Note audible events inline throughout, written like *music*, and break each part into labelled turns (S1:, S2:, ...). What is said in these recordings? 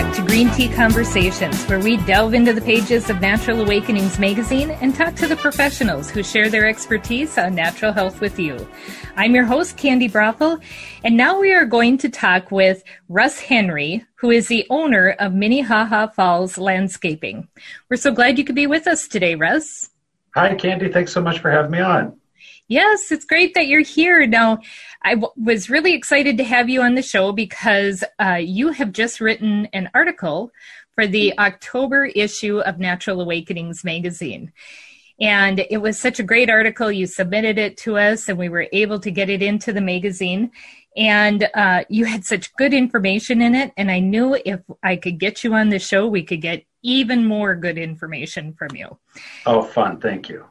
S1: back to Green Tea Conversations, where we delve into the pages of Natural Awakenings magazine and talk to the professionals who share their expertise on natural health with you. I'm your host, Candy Broeffle, and now we are going to talk with Russ Henry, who is the owner of Minnehaha Falls Landscaping. We're so glad you could be with us today, Russ.
S2: Hi, Candy. Thanks so much for having me on.
S1: Yes, it's great that you're here. Now, I w- was really excited to have you on the show because uh, you have just written an article for the October issue of Natural Awakenings magazine. And it was such a great article. You submitted it to us, and we were able to get it into the magazine. And uh, you had such good information in it. And I knew if I could get you on the show, we could get even more good information from you.
S2: Oh, fun. Thank you.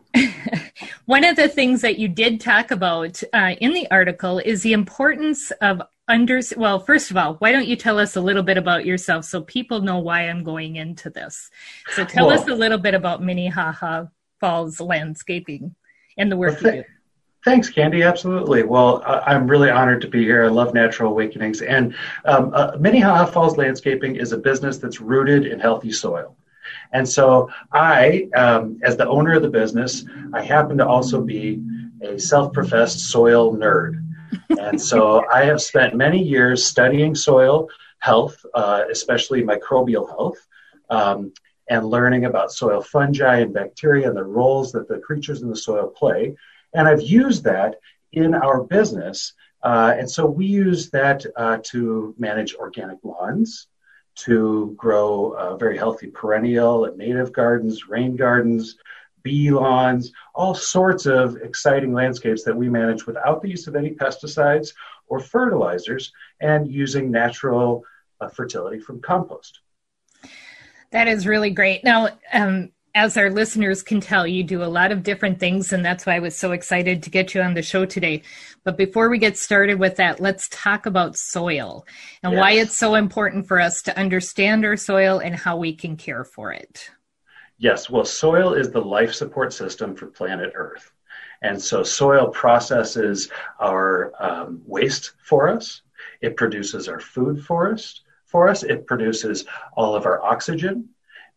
S1: One of the things that you did talk about uh, in the article is the importance of under. Well, first of all, why don't you tell us a little bit about yourself so people know why I'm going into this? So tell well, us a little bit about Minnehaha Falls landscaping and the work well, th- you do.
S2: Thanks, Candy. Absolutely. Well, I'm really honored to be here. I love Natural Awakenings. And um, uh, Minnehaha Falls Landscaping is a business that's rooted in healthy soil. And so I, um, as the owner of the business, I happen to also be a self-professed soil nerd. and so *laughs* I have spent many years studying soil health, uh, especially microbial health, um, and learning about soil fungi and bacteria and the roles that the creatures in the soil play. And I've used that in our business. Uh, and so we use that uh, to manage organic lawns, to grow uh, very healthy perennial and native gardens, rain gardens, bee lawns, all sorts of exciting landscapes that we manage without the use of any pesticides or fertilizers and using natural uh, fertility from compost.
S1: That is really great. Now, um, as our listeners can tell, you do a lot of different things, and that's why I was so excited to get you on the show today. But before we get started with that, let's talk about soil and yes. why it's so important for us to understand our soil and how we can care for it.
S2: Yes, well, soil is the life support system for planet Earth. And so soil processes our um, waste for us, it produces our food for us. For us, it produces all of our oxygen,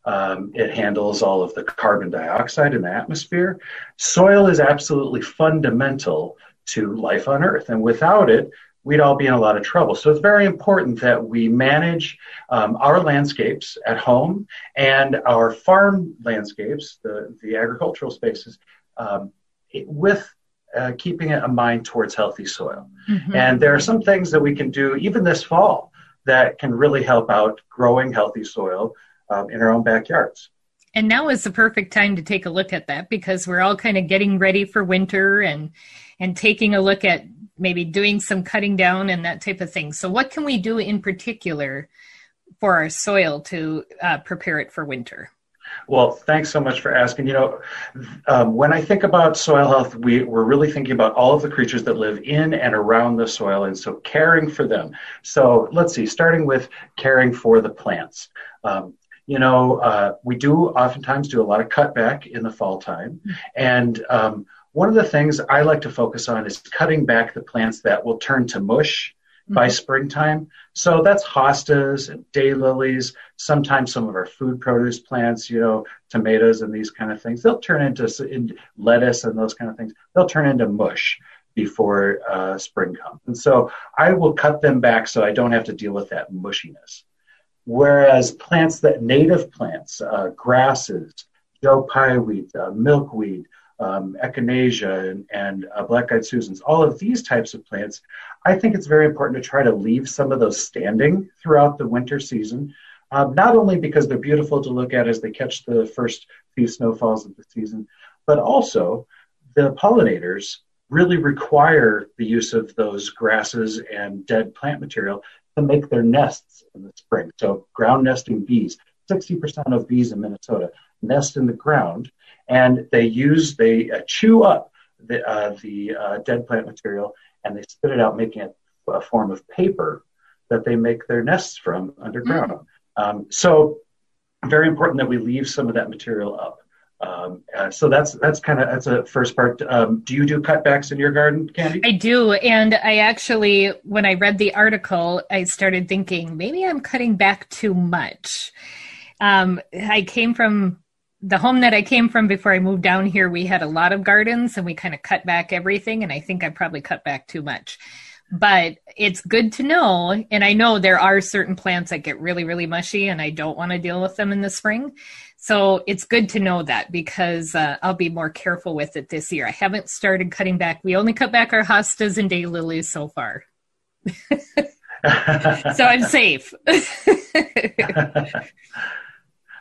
S2: um, it handles all of the carbon dioxide in the atmosphere. Soil is absolutely fundamental to life on Earth, and without it, we'd all be in a lot of trouble. So it's very important that we manage um, our landscapes at home and our farm landscapes, the, the agricultural spaces, um, it, with uh, keeping a mind towards healthy soil. Mm-hmm. And there are some things that we can do even this fall that can really help out growing healthy soil um, in our own backyards.
S1: And now is the perfect time to take a look at that because we're all kind of getting ready for winter and and taking a look at maybe doing some cutting down and that type of thing. So, what can we do in particular for our soil to uh, prepare it for winter?
S2: Well, thanks so much for asking. You know, um, when I think about soil health, we, we're really thinking about all of the creatures that live in and around the soil, and so caring for them. So let's see, starting with caring for the plants. Um, you know, uh, we do oftentimes do a lot of cutback in the fall time. And um, one of the things I like to focus on is cutting back the plants that will turn to mush mm-hmm. by springtime. So that's hostas and daylilies, sometimes some of our food produce plants, you know, tomatoes and these kind of things. They'll turn into in lettuce and those kind of things. They'll turn into mush before uh, spring comes. And so I will cut them back so I don't have to deal with that mushiness. Whereas plants that native plants, uh, grasses, Joe Pye weed, uh, milkweed, um, echinacea, and, and uh, black-eyed Susans, all of these types of plants, I think it's very important to try to leave some of those standing throughout the winter season. Um, not only because they're beautiful to look at as they catch the first few snowfalls of the season, but also the pollinators really require the use of those grasses and dead plant material to make their nests in the spring. So ground nesting bees, 60% of bees in Minnesota nest in the ground, and they use they uh, chew up the uh, the uh, dead plant material and they spit it out, making it a form of paper that they make their nests from underground. Mm-hmm. Um, so very important that we leave some of that material up. Um, uh, so that's that's kind of that's a first part. Um, do you do cutbacks in your garden, Candy?
S1: I do, and I actually, when I read the article, I started thinking maybe I'm cutting back too much. Um, I came from the home that I came from before I moved down here. We had a lot of gardens, and we kind of cut back everything, and I think I probably cut back too much. But it's good to know, and I know there are certain plants that get really, really mushy, and I don't want to deal with them in the spring. So it's good to know that because uh, I'll be more careful with it this year. I haven't started cutting back. We only cut back our hostas and daylilies so far. *laughs* so I'm safe. *laughs*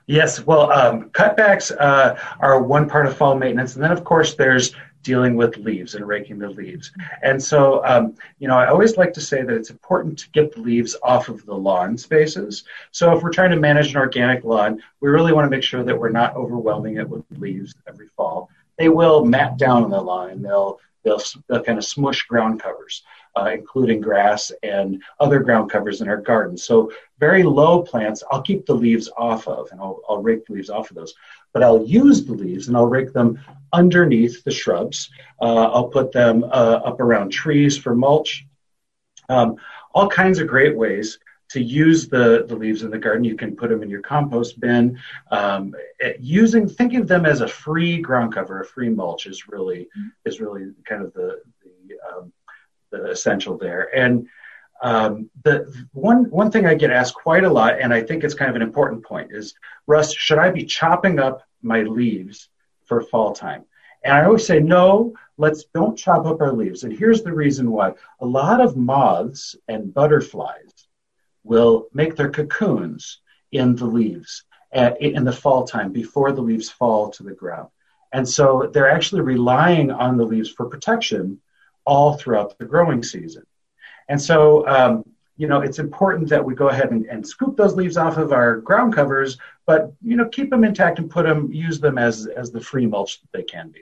S2: yes, well, um, cutbacks uh, are one part of fall maintenance. And then, of course, there's dealing with leaves and raking the leaves. And so, um, you know, I always like to say that it's important to get the leaves off of the lawn spaces. So if we're trying to manage an organic lawn, we really want to make sure that we're not overwhelming it with leaves every fall. They will mat down on the lawn. They'll they'll, they'll kind of smush ground covers uh, including grass and other ground covers in our garden. So very low plants, I'll keep the leaves off of, and I'll, I'll rake the leaves off of those. But I'll use the leaves and I'll rake them underneath the shrubs. Uh, I'll put them uh, up around trees for mulch. Um, all kinds of great ways to use the, the leaves in the garden. You can put them in your compost bin. Um, using thinking of them as a free ground cover, a free mulch is really is really kind of the the um, essential there. And um, the one one thing I get asked quite a lot, and I think it's kind of an important point, is Russ, should I be chopping up my leaves for fall time? And I always say, no, let's don't chop up our leaves. And here's the reason why: a lot of moths and butterflies will make their cocoons in the leaves at, in the fall time before the leaves fall to the ground. And so they're actually relying on the leaves for protection all throughout the growing season. And so, um, you know, it's important that we go ahead and, and, scoop those leaves off of our ground covers, but you know, keep them intact and put them, use them as as the free mulch that they can be.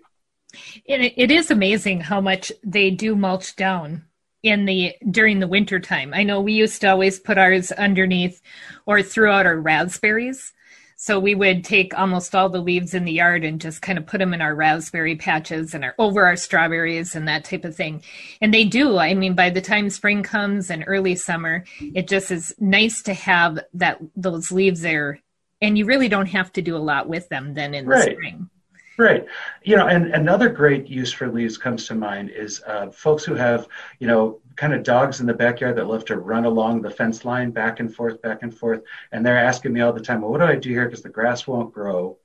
S1: it, it is amazing how much they do mulch down in the during the winter time. I know we used to always put ours underneath or throughout our raspberries so we would take almost all the leaves in the yard and just kind of put them in our raspberry patches and our, over our strawberries and that type of thing. And they do. I mean, by the time spring comes and early summer, it just is nice to have that those leaves there. And you really don't have to do a lot with them then in the right. spring.
S2: Right. You know, and another great use for leaves comes to mind is uh, folks who have, you know, kind of dogs in the backyard that love to run along the fence line back and forth, back and forth. And they're asking me all the time, well, what do I do here? Because the grass won't grow.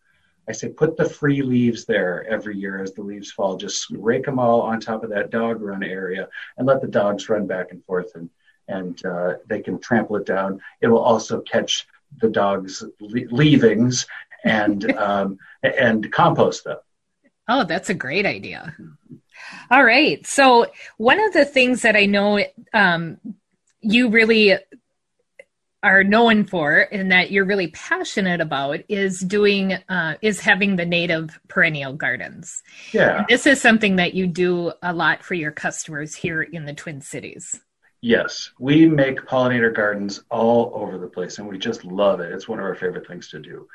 S2: I say, put the free leaves there every year as the leaves fall. Just rake them all on top of that dog run area and let the dogs run back and forth and, and uh, they can trample it down. It will also catch the dog's le- leavings and *laughs* um, and compost them.
S1: Oh, that's a great idea. All right. So one of the things that I know um, you really are known for and that you're really passionate about is doing uh, is having the native perennial gardens.
S2: Yeah.
S1: And this is something that you do a lot for your customers here in the Twin Cities.
S2: Yes, we make pollinator gardens all over the place and we just love it. It's one of our favorite things to do.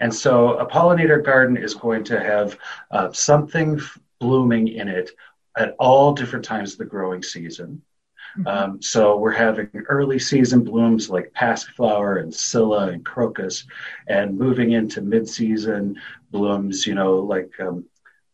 S2: And so a pollinator garden is going to have uh, something blooming in it at all different times of the growing season. Mm-hmm. Um, so we're having early season blooms like pasqueflower and scilla and crocus, and moving into mid-season blooms, you know, like um,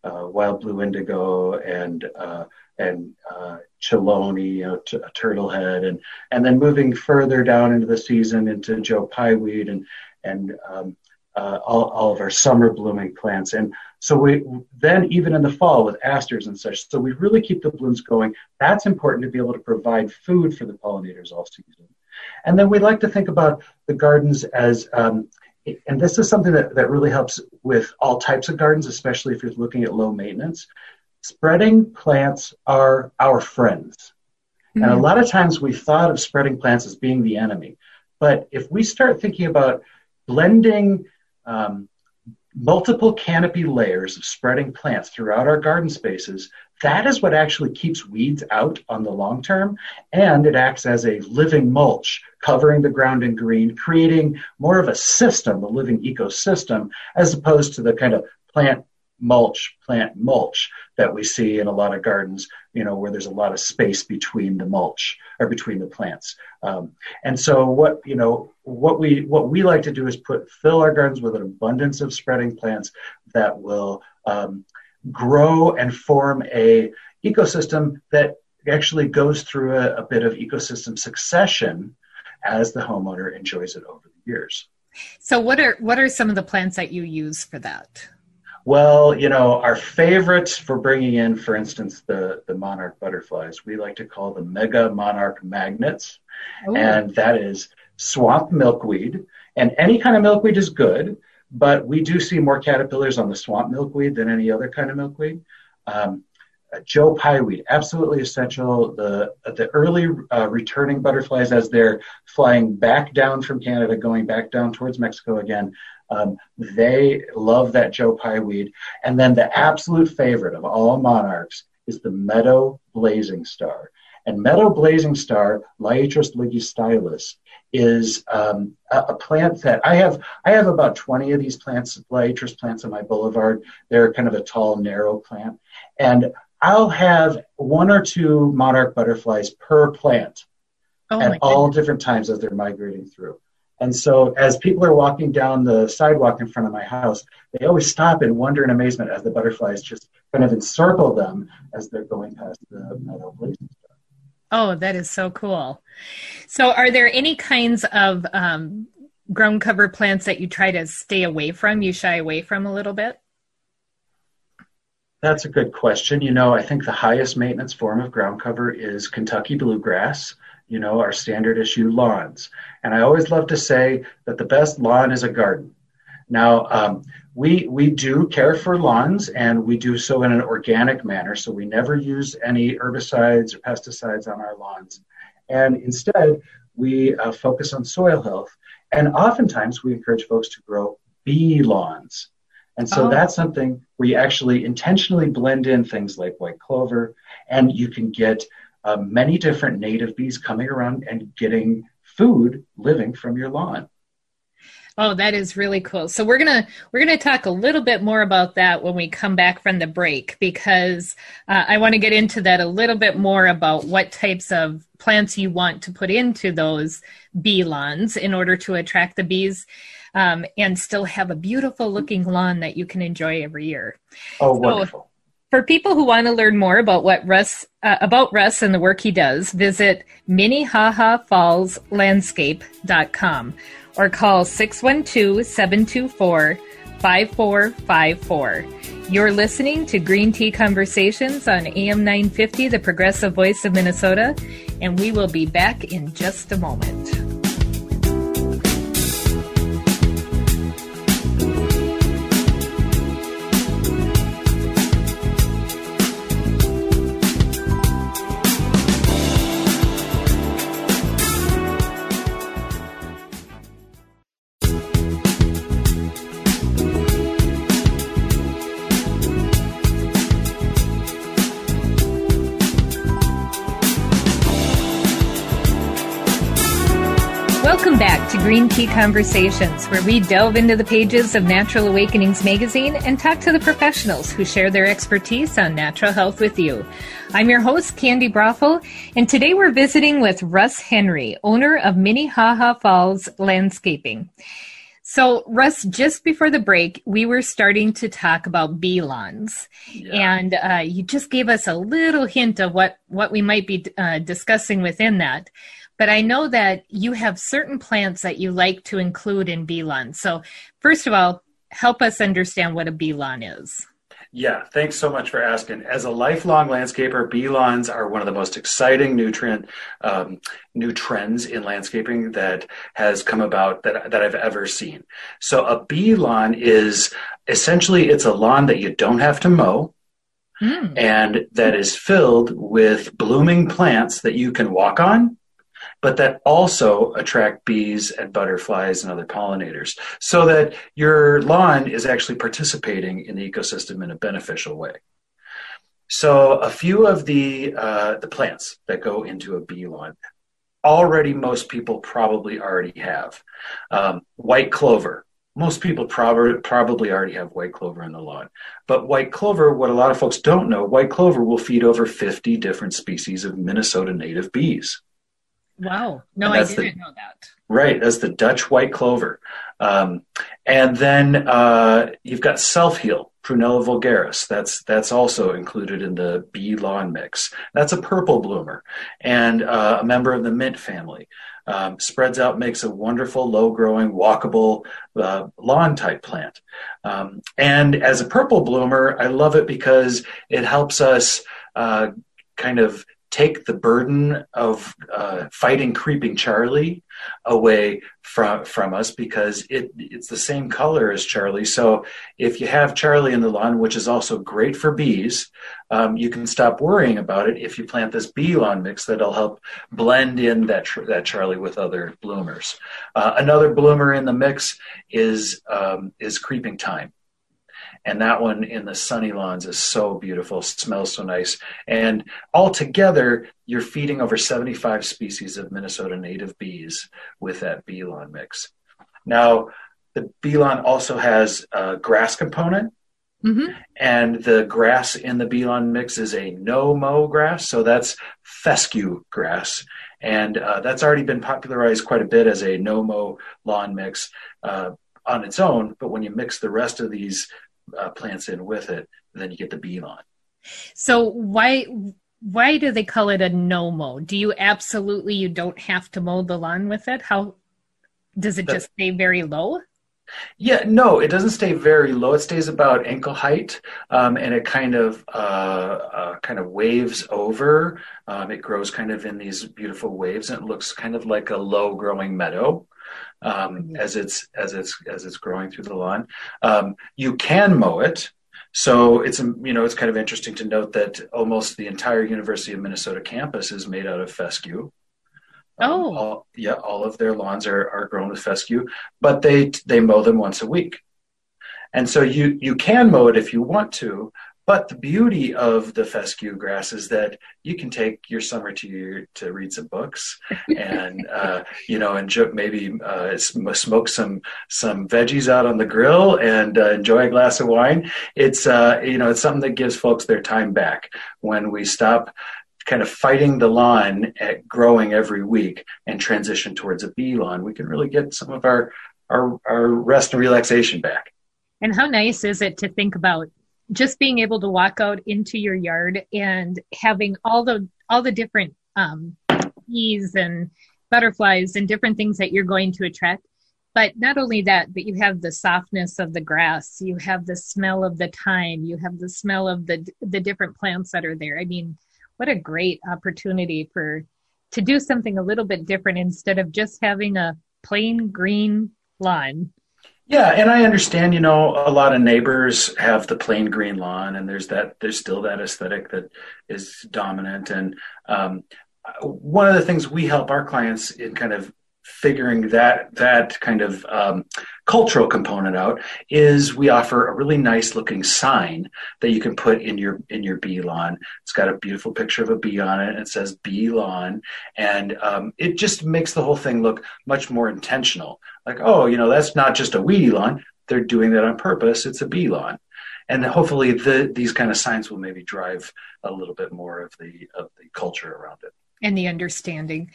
S2: wild blue indigo and uh, and uh, you know, turtlehead, and and then moving further down into the season into Joe Pye weed and and um, uh, all, all of our summer blooming plants. And so we then even in the fall with asters and such. So we really keep the blooms going. That's important to be able to provide food for the pollinators all season. And then we like to think about the gardens as um, and this is something that, that really helps with all types of gardens, especially if you're looking at low maintenance spreading plants are our friends. Mm-hmm. And a mm-hmm. lot of times we thought of spreading plants as being the enemy. But if we start thinking about blending um, multiple canopy layers of spreading plants throughout our garden spaces, that is what actually keeps weeds out on the long term. And it acts as a living mulch, covering the ground in green, creating more of a system, a living ecosystem, as opposed to the kind of plant mulch, plant mulch that we see in a lot of gardens, you know, where there's a lot of space between the mulch or between the plants. Um, and so what, you know, what we, what we like to do is put, fill our gardens with an abundance of spreading plants that will um, grow and form a ecosystem that actually goes through a, a bit of ecosystem succession as the homeowner enjoys it over the years.
S1: So what are what are some of the plants that you use for that?
S2: Well, you know, our favorites for bringing in, for instance, the, the monarch butterflies, we like to call the mega monarch magnets. Ooh. And that is swamp milkweed. And any kind of milkweed is good, but we do see more caterpillars on the swamp milkweed than any other kind of milkweed. Um, Joe Pye weed, absolutely essential. The the early uh, returning butterflies as they're flying back down from Canada, going back down towards Mexico again, um, they love that Joe Pye weed. And then the absolute favorite of all monarchs is the meadow blazing star. And meadow blazing star, Liatris ligulistylis, is um, a, a, plant that I have. I have about 20 of these plants, Liatris plants on my boulevard. They're kind of a tall, narrow plant. And I'll have one or two monarch butterflies per plant oh at all different times as they're migrating through. And so, as people are walking down the sidewalk in front of my house, they always stop and wonder in amazement as the butterflies just kind of encircle them as they're going past the meadow blazing.
S1: Oh, that is so cool. So, are there any kinds of um, ground cover plants that you try to stay away from, you shy away from a little bit?
S2: That's a good question. You know, I think the highest maintenance form of ground cover is Kentucky bluegrass you know, our standard issue lawns. And I always love to say that the best lawn is a garden. Now, um, we, we do care for lawns and we do so in an organic manner. So we never use any herbicides or pesticides on our lawns. And instead, we uh, focus on soil health. And oftentimes, we encourage folks to grow bee lawns. And so oh. that's something where you actually intentionally blend in things like white clover, and you can get uh, many different native bees coming around and getting food living from your lawn.
S1: Oh, that is really cool. So we're gonna we're gonna talk a little bit more about that when we come back from the break because uh, I want to get into that a little bit more about what types of plants you want to put into those bee lawns in order to attract the bees. Um, and still have a beautiful looking lawn that you can enjoy every year.
S2: Oh, so, wonderful.
S1: For people who want to learn more about what Russ uh, about Russ and the work he does, visit minnehaha or call 612-724-5454. You're listening to Green Tea Conversations on AM 950, the progressive voice of Minnesota, and we will be back in just a moment. Green Tea Conversations, where we delve into the pages of Natural Awakenings magazine and talk to the professionals who share their expertise on natural health with you. I'm your host, Candy Broeffle, and today we're visiting with Russ Henry, owner of Minnehaha Falls Landscaping. So, Russ, just before the break, we were starting to talk about bee lawns, yeah. and uh, you just gave us a little hint of what what we might be uh, discussing within that but I know that you have certain plants that you like to include in bee lawn. So, first of all, help us understand what a bee lawn is.
S2: Yeah, thanks so much for asking. As a lifelong landscaper, bee lawns are one of the most exciting nutrient um, new trends in landscaping that has come about that that I've ever seen. So a bee lawn is essentially it's a lawn that you don't have to mow. Mm. And that is filled with blooming plants that you can walk on but that also attract bees and butterflies and other pollinators so that your lawn is actually participating in the ecosystem in a beneficial way. So a few of the uh, the plants that go into a bee lawn already most people probably already have um, white clover most people probably probably already have white clover in the lawn. But white clover, what a lot of folks don't know, white clover will feed over 50 different species of Minnesota native bees.
S1: Wow. No, I didn't the, know that.
S2: Right. That's the Dutch white clover. Um, and then uh, you've got self heal, Prunella vulgaris. That's that's also included in the bee lawn mix. That's a purple bloomer and uh, a member of the mint family. Um, spreads out, makes a wonderful, low growing, walkable uh, lawn type plant. Um, and as a purple bloomer, I love it because it helps us uh, kind of take the burden of uh, fighting creeping Charlie away from from us because it it's the same color as Charlie. So if you have Charlie in the lawn, which is also great for bees, um, you can stop worrying about it if you plant this bee lawn mix that'll help blend in that that Charlie with other bloomers. Uh, another bloomer in the mix is um, is creeping thyme and that one in the sunny lawns is so beautiful smells so nice and altogether you're feeding over 75 species of minnesota native bees with that bee lawn mix now the bee lawn also has a grass component Mm-hmm. And the grass in the bee lawn mix is a no mow grass. So that's fescue grass. And uh, that's already been popularized quite a bit as a no mow lawn mix uh, on its own. But when you mix the rest of these uh, plants in with it, then you get the bee lawn.
S1: So why why do they call it a no mow? Do you absolutely you don't have to mow the lawn with it? How does it just stay very low?
S2: Yeah, no, it doesn't stay very low. It stays about ankle height, um, and it kind of uh, uh, kind of waves over. Um, it grows kind of in these beautiful waves, and it looks kind of like a low growing meadow um, as it's as it's as it's growing through the lawn. Um, you can mow it. So it's you know it's kind of interesting to note that almost the entire University of Minnesota campus is made out of fescue.
S1: Um, oh,
S2: all, yeah, all of their lawns are, are grown with fescue, but they they mow them once a week, and so you you can mow it if you want to, but the beauty of the fescue grass is that you can take your summer to your, to read some books and *laughs* uh, you know and maybe uh, smoke some some veggies out on the grill and uh, enjoy a glass of wine. It's uh, you know it's something that gives folks their time back when we stop kind of fighting the lawn at growing every week and transition towards a bee lawn. We can really get some of our our, our rest and relaxation back.
S1: And how nice is it to think about just being able to walk out into your yard and having all the all the different um, bees and butterflies and different things that you're going to attract. But not only that but you have the softness of the grass you have the smell of the thyme you have the smell of the the different plants that are there. I mean what a great opportunity for to do something a little bit different instead of just having a plain green lawn
S2: yeah, and I understand, you know, a lot of neighbors have the plain green lawn, and there's that, there's still that aesthetic that is dominant. And um, one of the things we help our clients in kind of figuring that that kind of um, cultural component out is we offer a really nice looking sign that you can put in your in your bee lawn. It's got a beautiful picture of a bee on it. And it says bee lawn, and um, it just makes the whole thing look much more intentional. Like, oh, you know, that's not just a weedy lawn. They're doing that on purpose. It's a bee lawn. And hopefully, the, these kind of signs will maybe drive a little bit more of the of the culture around it
S1: and the understanding.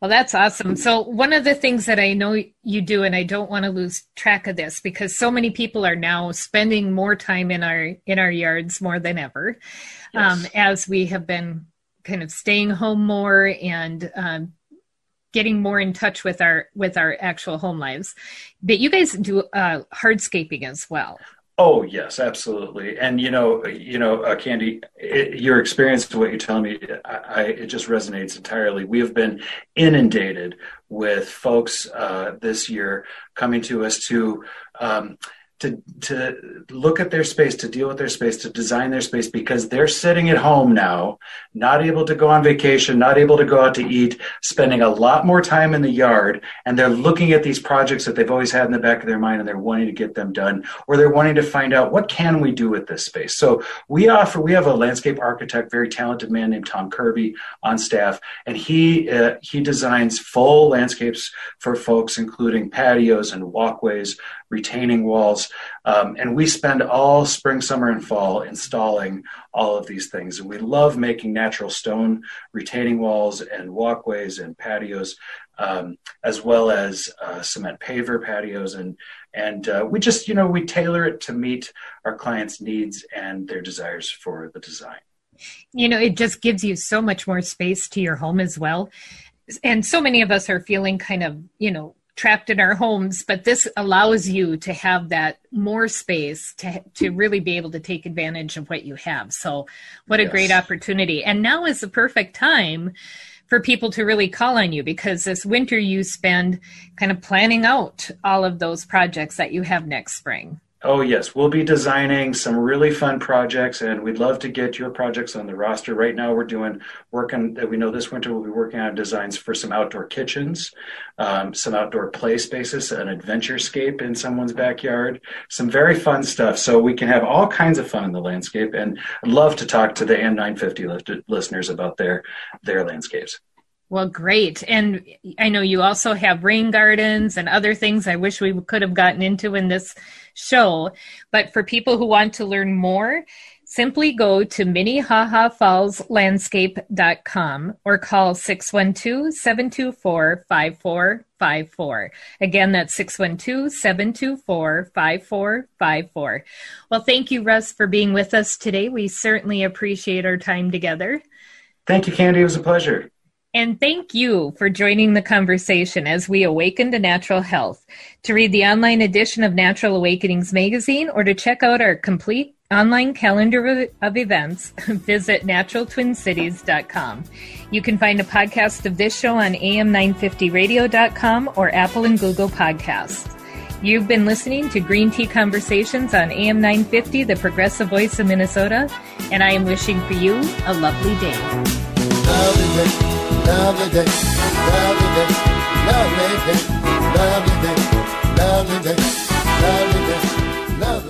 S1: Well, that's awesome. So, one of the things that I know you do, and I don't want to lose track of this because so many people are now spending more time in our in our yards more than ever, yes. um, as we have been kind of staying home more and um, getting more in touch with our with our actual home lives. But you guys do uh, hardscaping as well.
S2: Oh yes, absolutely. And you know, you know, uh, Candy, it, your experience to what you're telling me, I, I, it just resonates entirely. We have been inundated with folks uh, this year coming to us to um, to to look at their space, to deal with their space, to design their space because they're sitting at home now, not able to go on vacation, not able to go out to eat, spending a lot more time in the yard, and they're looking at these projects that they've always had in the back of their mind and they're wanting to get them done, or they're wanting to find out what can we do with this space. So we offer we have a landscape architect, very talented man named Tom Kirby on staff, and he uh, he designs full landscapes for folks, including patios and walkways retaining walls. Um, and we spend all spring, summer, and fall installing all of these things. And we love making natural stone retaining walls and walkways and patios, um, as well as uh, cement paver patios. And, and uh, we just, you know, we tailor it to meet our clients' needs and their desires for the design.
S1: You know, it just gives you so much more space to your home as well. And so many of us are feeling kind of, you know, trapped in our homes, but this allows you to have that more space to to hmm. really be able to take advantage of what you have. So, what a yes. great opportunity! And now is the perfect time for people to really call on you because this winter you spend kind of planning out all of those projects that you have next spring.
S2: Oh, yes. We'll be designing some really fun projects, and we'd love to get your projects on the roster. Right now, we're doing working that we know this winter we'll be working on designs for some outdoor kitchens, um, some outdoor play spaces, an adventure scape in someone's backyard, some very fun stuff. So we can have all kinds of fun in the landscape, and I'd love to talk to the AM950 listeners about their their landscapes.
S1: Well, great. And I know you also have rain gardens and other things I wish we could have gotten into in this show. But for people who want to learn more, simply go to minnehaha or call 612-724-5454. Again, that's 612-724-5454. Well, thank you, Russ, for being with us today. We certainly appreciate our time together.
S2: Thank you, Candy. It was a pleasure.
S1: And thank you for joining the conversation as we awaken to natural health. To read the online edition of Natural Awakenings magazine or to check out our complete online calendar of events, *laughs* visit naturaltwincities.com. You can find a podcast of this show on am950radio.com or Apple and Google Podcasts. You've been listening to Green Tea Conversations on AM 950, the progressive voice of Minnesota, and I am wishing for you a lovely day, lovely day, lovely day,
S3: lovely day, lovely day, lovely day, lovely day.